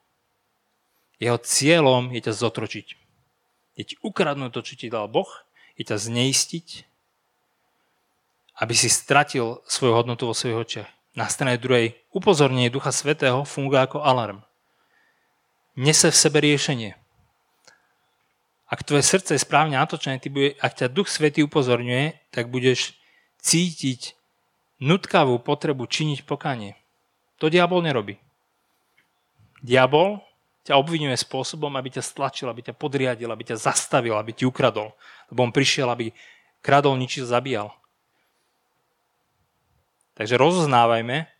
Jeho cieľom je ťa zotročiť. Je ti ukradnúť to, čo ti dal Boh, je ťa zneistiť, aby si stratil svoju hodnotu vo svojich očiach. Na strane druhej upozornenie Ducha Svetého funguje ako alarm. Nese v sebe riešenie. Ak tvoje srdce je správne natočené, ty bude, ak ťa Duch Svetý upozorňuje, tak budeš cítiť nutkavú potrebu činiť pokánie. To diabol nerobí. Diabol ťa obvinuje spôsobom, aby ťa stlačil, aby ťa podriadil, aby ťa zastavil, aby ti ukradol. Lebo on prišiel, aby kradol, ničil, zabíjal. Takže rozoznávajme.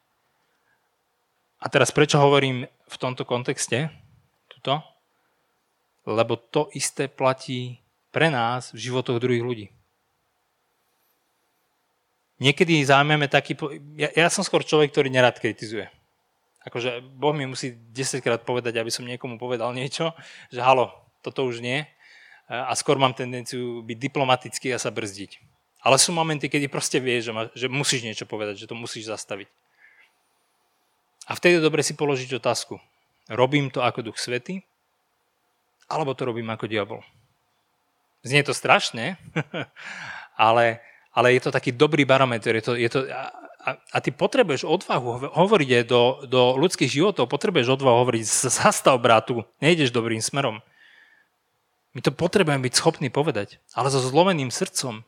A teraz prečo hovorím v tomto kontexte? Tuto? Lebo to isté platí pre nás v životoch druhých ľudí. Niekedy zájmeme taký... Ja, ja som skôr človek, ktorý nerad kritizuje. Akože Boh mi musí 10 krát povedať, aby som niekomu povedal niečo, že halo, toto už nie. A skôr mám tendenciu byť diplomatický a sa brzdiť. Ale sú momenty, kedy proste vieš, že, ma, že musíš niečo povedať, že to musíš zastaviť. A vtedy je dobre si položiť otázku. Robím to ako duch svety, alebo to robím ako diabol. Znie to strašne, ale, ale je to taký dobrý barometer. Je to, je to, a, a ty potrebuješ odvahu hovoriť do, do ľudských životov, potrebuješ odvahu hovoriť, zastav bratu, nejdeš dobrým smerom. My to potrebujeme byť schopní povedať, ale so zlomeným srdcom,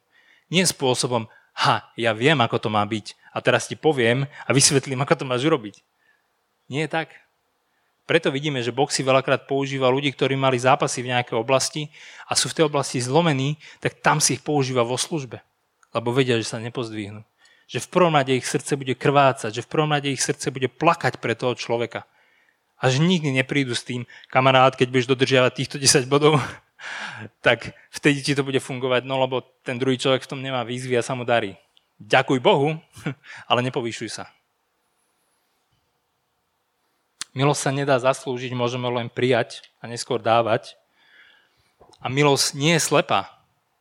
nie spôsobom, ha, ja viem, ako to má byť a teraz ti poviem a vysvetlím, ako to máš urobiť. Nie je tak. Preto vidíme, že Boh si veľakrát používa ľudí, ktorí mali zápasy v nejakej oblasti a sú v tej oblasti zlomení, tak tam si ich používa vo službe. Lebo vedia, že sa nepozdvihnú. Že v prvom rade ich srdce bude krvácať, že v prvom rade ich srdce bude plakať pre toho človeka. A že nikdy neprídu s tým, kamarát, keď budeš dodržiavať týchto 10 bodov, tak vtedy ti to bude fungovať, no lebo ten druhý človek v tom nemá výzvy a sa mu darí. Ďakuj Bohu, ale nepovýšuj sa. Milosť sa nedá zaslúžiť, môžeme len prijať a neskôr dávať. A milosť nie je slepá.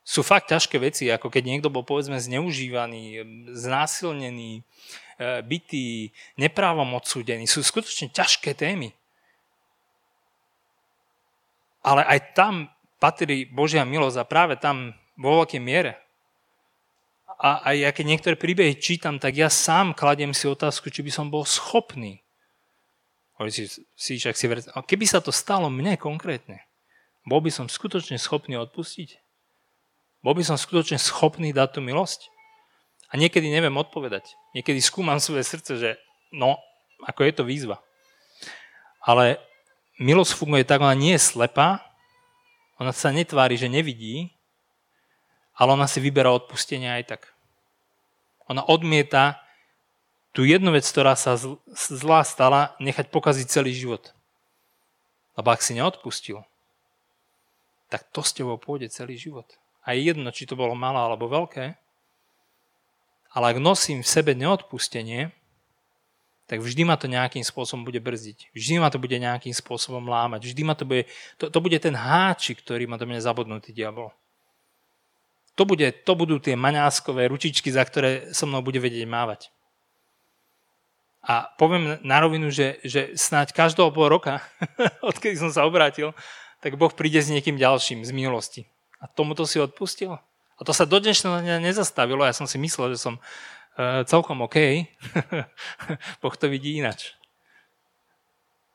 Sú fakt ťažké veci, ako keď niekto bol povedzme zneužívaný, znásilnený, e, bytý, neprávom odsúdený. Sú skutočne ťažké témy. Ale aj tam patrí Božia milosť a práve tam vo veľkej miere. A aj ja keď niektoré príbehy čítam, tak ja sám kladiem si otázku, či by som bol schopný Hovorí si, si si ver... Keby sa to stalo mne konkrétne, bol by som skutočne schopný odpustiť? Bol by som skutočne schopný dať tú milosť? A niekedy neviem odpovedať. Niekedy skúmam svoje srdce, že no, ako je to výzva. Ale milosť funguje tak, ona nie je slepá, ona sa netvári, že nevidí, ale ona si vyberá odpustenie aj tak. Ona odmieta tú jednu vec, ktorá sa zlá stala, nechať pokaziť celý život. Lebo ak si neodpustil, tak to s tebou pôjde celý život. A je jedno, či to bolo malé alebo veľké, ale ak nosím v sebe neodpustenie, tak vždy ma to nejakým spôsobom bude brzdiť. Vždy ma to bude nejakým spôsobom lámať. Vždy ma to bude, to, to bude ten háčik, ktorý ma do mňa zabudnutý diabol. To, bude, to budú tie maňáskové ručičky, za ktoré so mnou bude vedieť mávať. A poviem na rovinu, že, že snáď každého pol roka, odkedy som sa obrátil, tak Boh príde s niekým ďalším z minulosti. A tomuto si odpustil. A to sa do dnešného dňa nezastavilo. Ja som si myslel, že som uh, celkom OK. boh to vidí inač.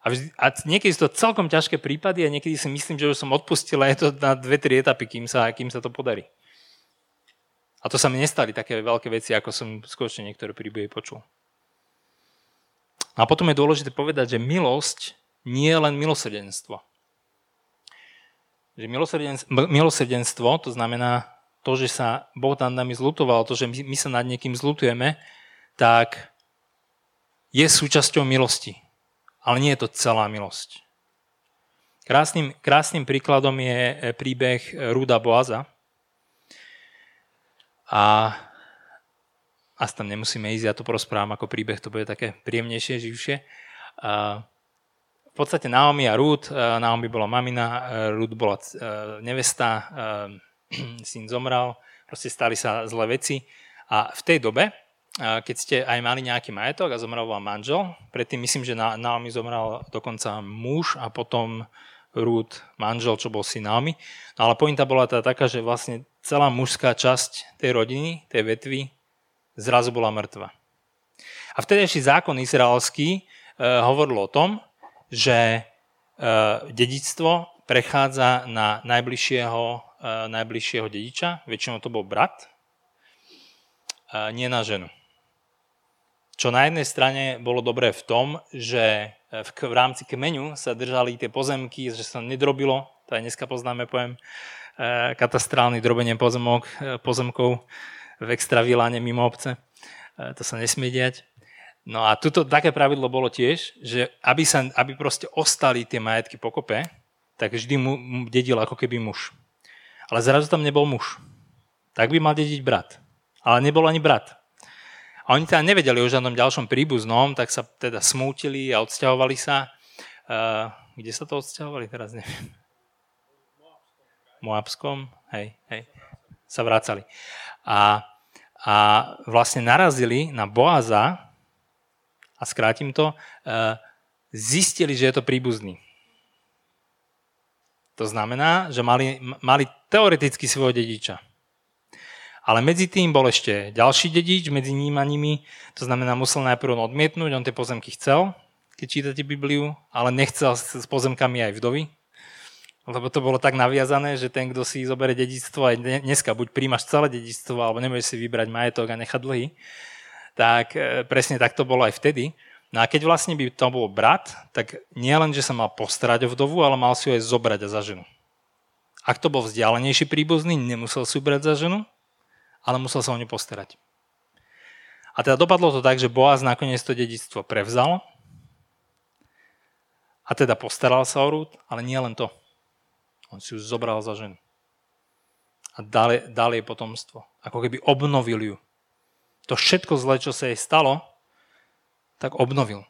A, vždy, a niekedy sú to celkom ťažké prípady a niekedy si myslím, že už som odpustil a je to na dve, tri etapy, kým sa, kým sa to podarí. A to sa mi nestali také veľké veci, ako som skutočne niektoré príbehy počul. A potom je dôležité povedať, že milosť nie je len milosrdenstvo. Že milosrdenstvo, to znamená to, že sa Boh nad nami zlutoval, to, že my, sa nad niekým zlutujeme, tak je súčasťou milosti. Ale nie je to celá milosť. Krásnym, krásnym príkladom je príbeh Rúda Boaza. A asi tam nemusíme ísť, ja to porozprávam ako príbeh, to bude také príjemnejšie, živšie. V podstate Naomi a Ruth, Naomi bola mamina, Ruth bola nevesta, syn zomrel, proste stali sa zlé veci. A v tej dobe, keď ste aj mali nejaký majetok a zomrel vám manžel, predtým myslím, že Naomi zomrel dokonca muž a potom Ruth manžel, čo bol syn Naomi. No ale pointa bola teda taká, že vlastne celá mužská časť tej rodiny, tej vetvy, zrazu bola mŕtva. A vtedejší zákon izraelský e, hovoril o tom, že e, dedictvo prechádza na najbližšieho, e, najbližšieho dediča, väčšinou to bol brat, nie na ženu. Čo na jednej strane bolo dobré v tom, že v, v rámci kmeňu sa držali tie pozemky, že sa nedrobilo, to aj dneska poznáme pojem, katastrálny drobenie pozemok, pozemkov, v extraviláne mimo obce. E, to sa nesmie diať. No a tuto také pravidlo bolo tiež, že aby, sa, aby proste ostali tie majetky pokope, tak vždy mu dedil ako keby muž. Ale zrazu tam nebol muž. Tak by mal dediť brat. Ale nebol ani brat. A oni teda nevedeli o žiadnom ďalšom príbuznom, tak sa teda smútili a odsťahovali sa. Uh, kde sa to odsťahovali? Teraz neviem. Moabskom, hej, hej. Sa vracali. A a vlastne narazili na Boaza, a skrátim to, e, zistili, že je to príbuzný. To znamená, že mali, mali teoreticky svojho dediča. Ale medzi tým bol ešte ďalší dedič, medzi ním a nimi. To znamená, musel najprv on odmietnúť, on tie pozemky chcel, keď čítate Bibliu, ale nechcel s pozemkami aj vdovy. Lebo to bolo tak naviazané, že ten, kto si zoberie dedictvo aj dneska, buď príjmaš celé dedictvo, alebo nebudeš si vybrať majetok a nechať dlhy, tak e, presne tak to bolo aj vtedy. No a keď vlastne by to bol brat, tak nie len, že sa mal postarať o vdovu, ale mal si ju aj zobrať za ženu. Ak to bol vzdialenejší príbuzný, nemusel si ju brať za ženu, ale musel sa o ňu postarať. A teda dopadlo to tak, že Boaz nakoniec to dedictvo prevzal a teda postaral sa o Rút, ale nie len to. On si ju zobral za ženu. A dal, dal jej potomstvo. Ako keby obnovil ju. To všetko zle, čo sa jej stalo, tak obnovil.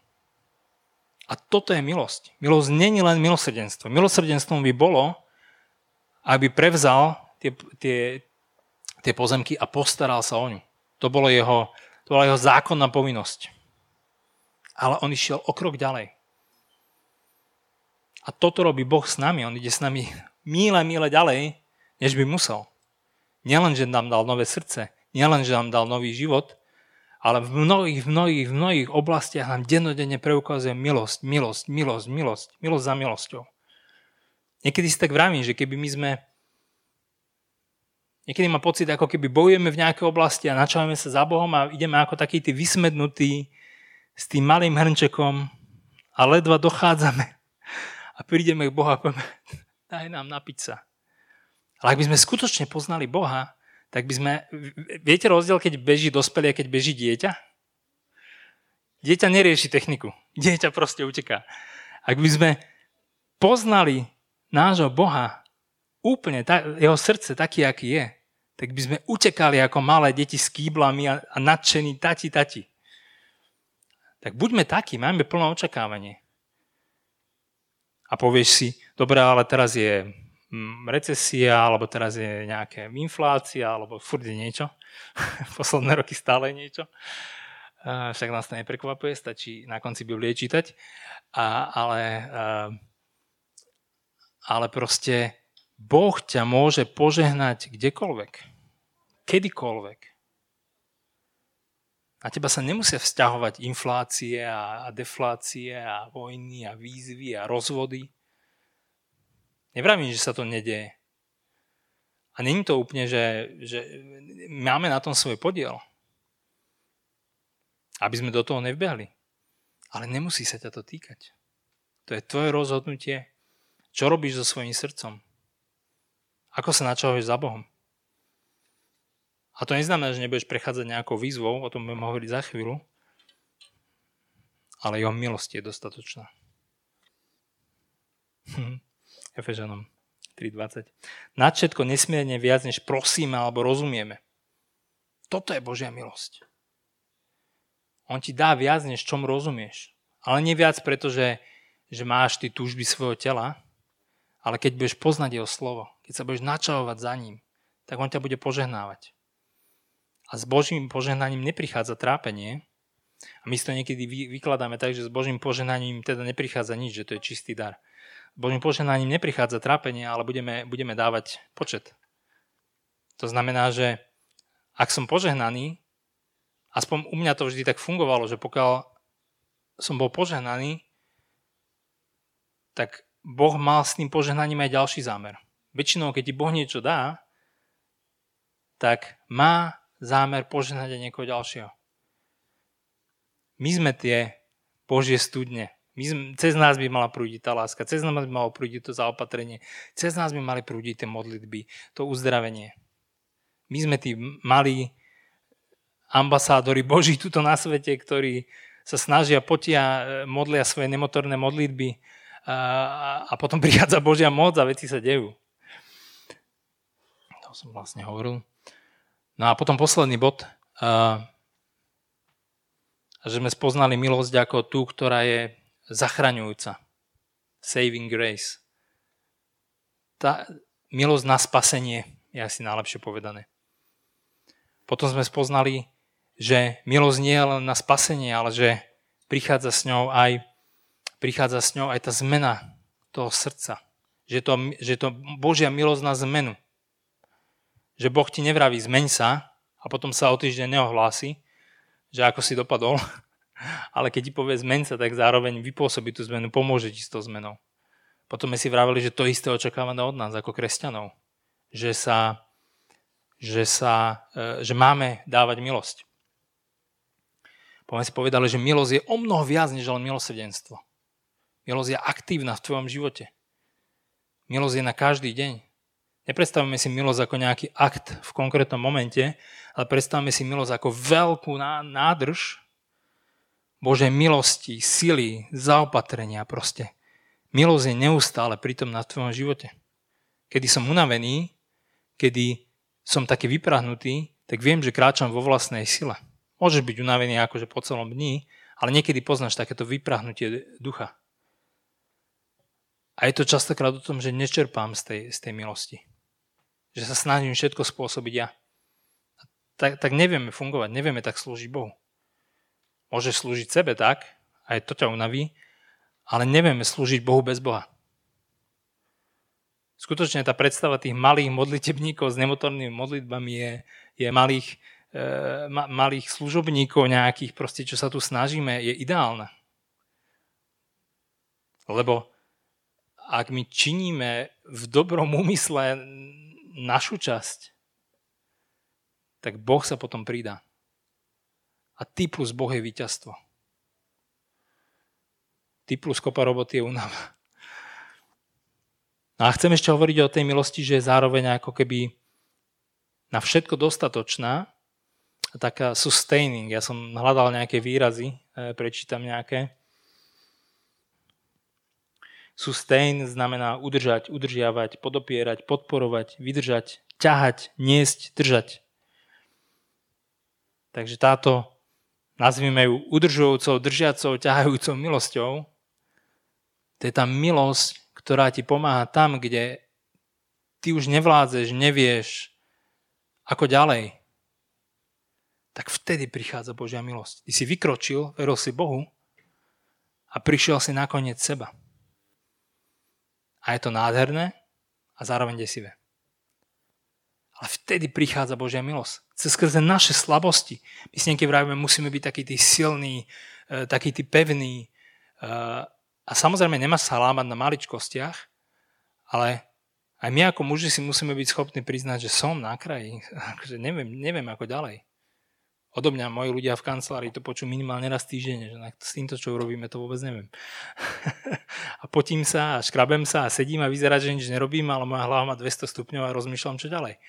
A toto je milosť. Milosť není len milosrdenstvo. Milosrdenstvom by bolo, aby prevzal tie, tie, tie pozemky a postaral sa o ňu. To, bolo jeho, to bola jeho zákonná povinnosť. Ale on išiel o krok ďalej. A toto robí Boh s nami. On ide s nami míle, míle ďalej, než by musel. Nielen, že nám dal nové srdce, nielen, že nám dal nový život, ale v mnohých, mnohých, mnohých oblastiach nám dennodenne preukazuje milosť, milosť, milosť, milosť, milosť za milosťou. Niekedy si tak vravím, že keby my sme Niekedy má pocit, ako keby bojujeme v nejakej oblasti a načávame sa za Bohom a ideme ako takí tí vysmednutí s tým malým hrnčekom a ledva dochádzame a prídeme k Boha a povieme, daj nám napiť sa. Ale ak by sme skutočne poznali Boha, tak by sme... Viete rozdiel, keď beží dospelý a keď beží dieťa? Dieťa nerieši techniku. Dieťa proste uteká. Ak by sme poznali nášho Boha, úplne ta, jeho srdce taký, aký je, tak by sme utekali ako malé deti s kýblami a, a nadšení tati, tati. Tak buďme takí, máme plné očakávanie. A povieš si, dobre, ale teraz je mm, recesia, alebo teraz je nejaká inflácia, alebo furt je niečo. Posledné roky stále je niečo. Však nás to neprekvapuje, stačí na konci Biblie čítať. A, ale, ale proste Boh ťa môže požehnať kdekoľvek, kedykoľvek. Na teba sa nemusia vzťahovať inflácie a, a deflácie a vojny a výzvy a rozvody. Nevravím, že sa to nedeje. A není to úplne, že, že máme na tom svoj podiel. Aby sme do toho nevbehli. Ale nemusí sa ťa to týkať. To je tvoje rozhodnutie, čo robíš so svojím srdcom. Ako sa načahuješ za Bohom? A to neznamená, že nebudeš prechádzať nejakou výzvou, o tom budeme hovoriť za chvíľu, ale jeho milosť je dostatočná. Efežanom 3.20. Nad všetko nesmierne viac, než prosíme alebo rozumieme. Toto je Božia milosť. On ti dá viac, než čom rozumieš. Ale nie viac, pretože že máš ty túžby svojho tela, ale keď budeš poznať jeho slovo, keď sa budeš načavovať za ním, tak on ťa bude požehnávať. A s Božím požehnaním neprichádza trápenie. A my si to niekedy vykladáme tak, že s Božím požehnaním teda neprichádza nič, že to je čistý dar. Božím požehnaním neprichádza trápenie, ale budeme, budeme dávať počet. To znamená, že ak som požehnaný, aspoň u mňa to vždy tak fungovalo, že pokiaľ som bol požehnaný, tak Boh mal s tým požehnaním aj ďalší zámer. Väčšinou, keď ti Boh niečo dá, tak má zámer požehnať aj niekoho ďalšieho. My sme tie Božie studne. My sme, cez nás by mala prúdiť tá láska, cez nás by malo prúdiť to zaopatrenie, cez nás by mali prúdiť tie modlitby, to uzdravenie. My sme tí malí ambasádori Boží tuto na svete, ktorí sa snažia, potia, modlia svoje nemotorné modlitby a, a potom prichádza Božia moc a veci sa dejú. To som vlastne hovoril. No a potom posledný bod, a, že sme spoznali milosť ako tú, ktorá je zachraňujúca. Saving grace. Tá milosť na spasenie je asi najlepšie povedané. Potom sme spoznali, že milosť nie je len na spasenie, ale že prichádza s ňou aj prichádza s ňou aj tá zmena toho srdca. Že to, že to Božia milosť na zmenu. Že Boh ti nevraví zmeň sa a potom sa o týždeň neohlási, že ako si dopadol, ale keď ti povie zmeň sa, tak zároveň vypôsobí tú zmenu, pomôže ti s tou zmenou. Potom sme si vravili, že to isté očakávame od nás ako kresťanov. Že sa, že sa, e, že máme dávať milosť. Potom si povedali, že milosť je o mnoho viac než len milosrdenstvo. Milosť je aktívna v tvojom živote. Milosť je na každý deň. Nepredstavíme si milosť ako nejaký akt v konkrétnom momente, ale predstavíme si milosť ako veľkú nádrž Božej milosti, sily, zaopatrenia proste. Milosť je neustále pritom na tvojom živote. Kedy som unavený, kedy som taký vyprahnutý, tak viem, že kráčam vo vlastnej sile. Môžeš byť unavený akože po celom dni, ale niekedy poznáš takéto vyprahnutie ducha. A je to častokrát o tom, že nečerpám z tej, z tej milosti. Že sa snažím všetko spôsobiť ja. Tak, tak nevieme fungovať, nevieme tak slúžiť Bohu. Môžeš slúžiť sebe tak, aj to ťa unaví, ale nevieme slúžiť Bohu bez Boha. Skutočne tá predstava tých malých modlitebníkov s nemotornými modlitbami je, je malých Eh, ma, malých služobníkov nejakých, proste, čo sa tu snažíme, je ideálna. Lebo ak my činíme v dobrom úmysle našu časť, tak Boh sa potom pridá. A ty plus Boh je víťazstvo. Ty plus kopa roboty je únava. No a chcem ešte hovoriť o tej milosti, že je zároveň ako keby na všetko dostatočná, taká sustaining. Ja som hľadal nejaké výrazy, e, prečítam nejaké. Sustain znamená udržať, udržiavať, podopierať, podporovať, vydržať, ťahať, niesť, držať. Takže táto, nazvime ju udržujúcou, držiacou, ťahajúcou milosťou, to je tá milosť, ktorá ti pomáha tam, kde ty už nevládzeš, nevieš, ako ďalej tak vtedy prichádza Božia milosť. Ty si vykročil, veril si Bohu a prišiel si nakoniec seba. A je to nádherné a zároveň desivé. Ale vtedy prichádza Božia milosť. Cez skrze naše slabosti. My si niekedy vravíme, musíme byť taký tí silný, e, taký tí pevný. E, a samozrejme nemá sa lámať na maličkostiach, ale aj my ako muži si musíme byť schopní priznať, že som na kraji. Akože neviem, neviem ako ďalej. Odo mňa moji ľudia v kancelárii to počujú minimálne raz týždenne, že s týmto, čo urobíme, to vôbec neviem. a potím sa a škrabem sa a sedím a vyzerá, že nič nerobím, ale moja hlava má 200 stupňov a rozmýšľam, čo ďalej.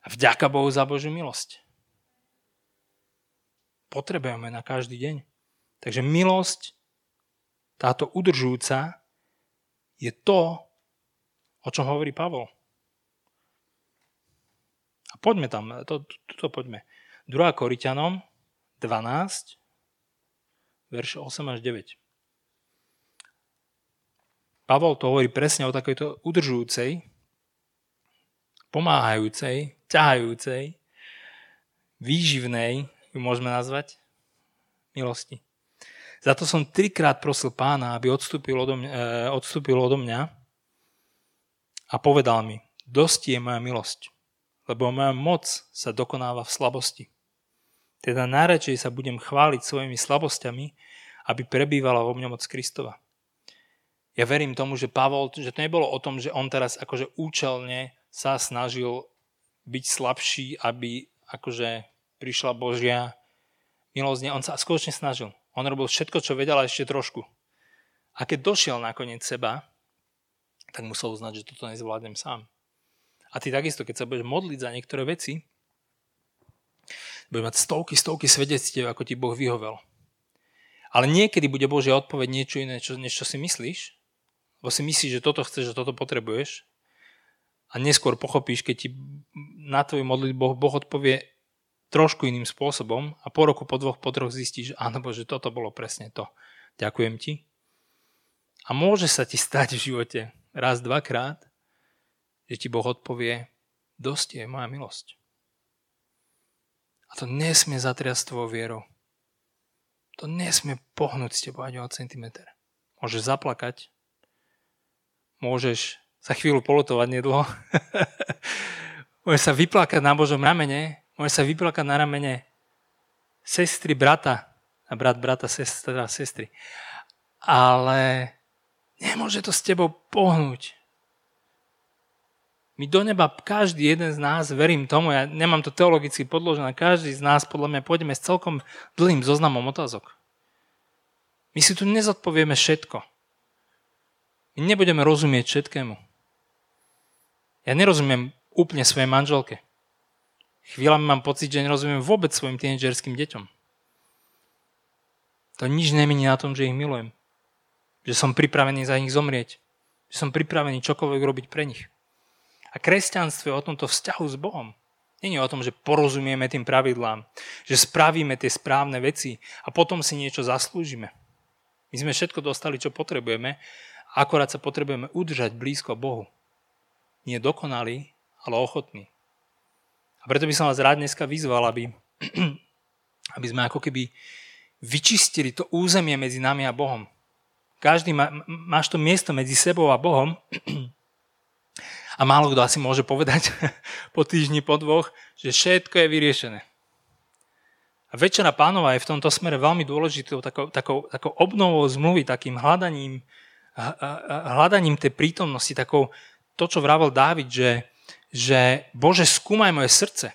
A vďaka Bohu za Božiu milosť. Potrebujeme na každý deň. Takže milosť, táto udržujúca, je to, o čom hovorí Pavol. A poďme tam, to, to, to poďme. 2. Korintianom 12, verš 8 až 9. Pavol to hovorí presne o takejto udržujúcej, pomáhajúcej, ťahajúcej, výživnej, ju môžeme nazvať, milosti. Za to som trikrát prosil pána, aby odstúpil odo mňa, e, odstúpil odo mňa a povedal mi, dosť je moja milosť, lebo moja moc sa dokonáva v slabosti. Teda najradšej sa budem chváliť svojimi slabosťami, aby prebývala vo mňa moc Kristova. Ja verím tomu, že Pavol, že to nebolo o tom, že on teraz akože účelne sa snažil byť slabší, aby akože prišla Božia milosť. On sa skutočne snažil. On robil všetko, čo vedel a ešte trošku. A keď došiel nakoniec seba, tak musel uznať, že toto nezvládnem sám. A ty takisto, keď sa budeš modliť za niektoré veci, bude mať stovky, stovky svedectiev, ako ti Boh vyhovel. Ale niekedy bude Božia odpoveď niečo iné, čo, než čo si myslíš, lebo si myslíš, že toto chceš, že toto potrebuješ a neskôr pochopíš, keď ti na tvoju modlitbu boh, odpovie trošku iným spôsobom a po roku, po dvoch, po troch zistíš, že áno Bože, toto bolo presne to. Ďakujem ti. A môže sa ti stať v živote raz, dvakrát, že ti Boh odpovie, dosť je moja milosť. A to nesmie zatriasť tvojou vierou. To nesmie pohnúť s tebou ani o centimetr. Môžeš zaplakať. Môžeš sa chvíľu polotovať nedlho. môžeš sa vyplakať na Božom ramene. Môžeš sa vyplakať na ramene sestry, brata. A brat, brata, sestra, sestry. Ale nemôže to s tebou pohnúť. My do neba, každý jeden z nás, verím tomu, ja nemám to teologicky podložené, každý z nás podľa mňa pôjdeme s celkom dlhým zoznamom otázok. My si tu nezodpovieme všetko. My nebudeme rozumieť všetkému. Ja nerozumiem úplne svojej manželke. Chvíľami mám pocit, že nerozumiem vôbec svojim tínedžerským deťom. To nič nemení na tom, že ich milujem. Že som pripravený za nich zomrieť. Že som pripravený čokoľvek robiť pre nich. A kresťanstvo je o tomto vzťahu s Bohom. Je o tom, že porozumieme tým pravidlám, že spravíme tie správne veci a potom si niečo zaslúžime. My sme všetko dostali, čo potrebujeme, akorát sa potrebujeme udržať blízko Bohu. Nie dokonalý, ale ochotný. A preto by som vás rád dneska vyzval, aby, aby sme ako keby vyčistili to územie medzi nami a Bohom. Každý má, máš to miesto medzi sebou a Bohom a málo kto asi môže povedať po týždni, po dvoch, že všetko je vyriešené. A Večera pánova je v tomto smere veľmi dôležitou takou, takou, takou obnovou zmluvy, takým hľadaním, hľadaním tej prítomnosti, takou to, čo vravel Dávid, že, že Bože, skúmaj moje srdce.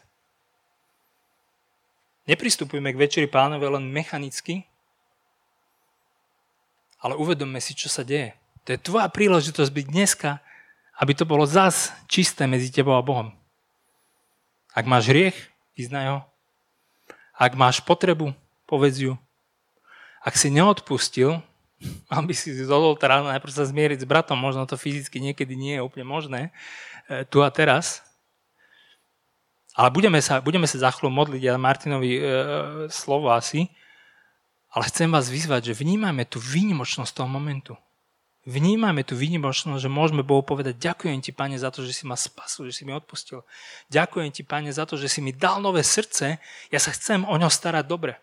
Nepristupujme k Večeri pánove len mechanicky, ale uvedomme si, čo sa deje. To je tvoja príležitosť byť dneska aby to bolo zas čisté medzi tebou a Bohom. Ak máš hriech, vyznaj ho. Ak máš potrebu, povedz ju. Ak si neodpustil, mal by si z oltára najprv sa zmieriť s bratom, možno to fyzicky niekedy nie je úplne možné, e, tu a teraz. Ale budeme sa, budeme sa za chvíľu modliť, ja Martinovi e, slovo asi, ale chcem vás vyzvať, že vnímajme tú výnimočnosť toho momentu vnímame tú výnimočnosť, že môžeme Bohu povedať, ďakujem ti, Pane, za to, že si ma spasil, že si mi odpustil. Ďakujem ti, Pane, za to, že si mi dal nové srdce, ja sa chcem o ňo starať dobre.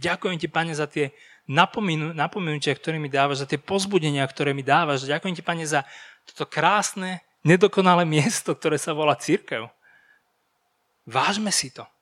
Ďakujem ti, Pane, za tie napomenutia, ktoré mi dávaš, za tie pozbudenia, ktoré mi dávaš. Ďakujem ti, Pane, za toto krásne, nedokonalé miesto, ktoré sa volá církev. Vážme si to.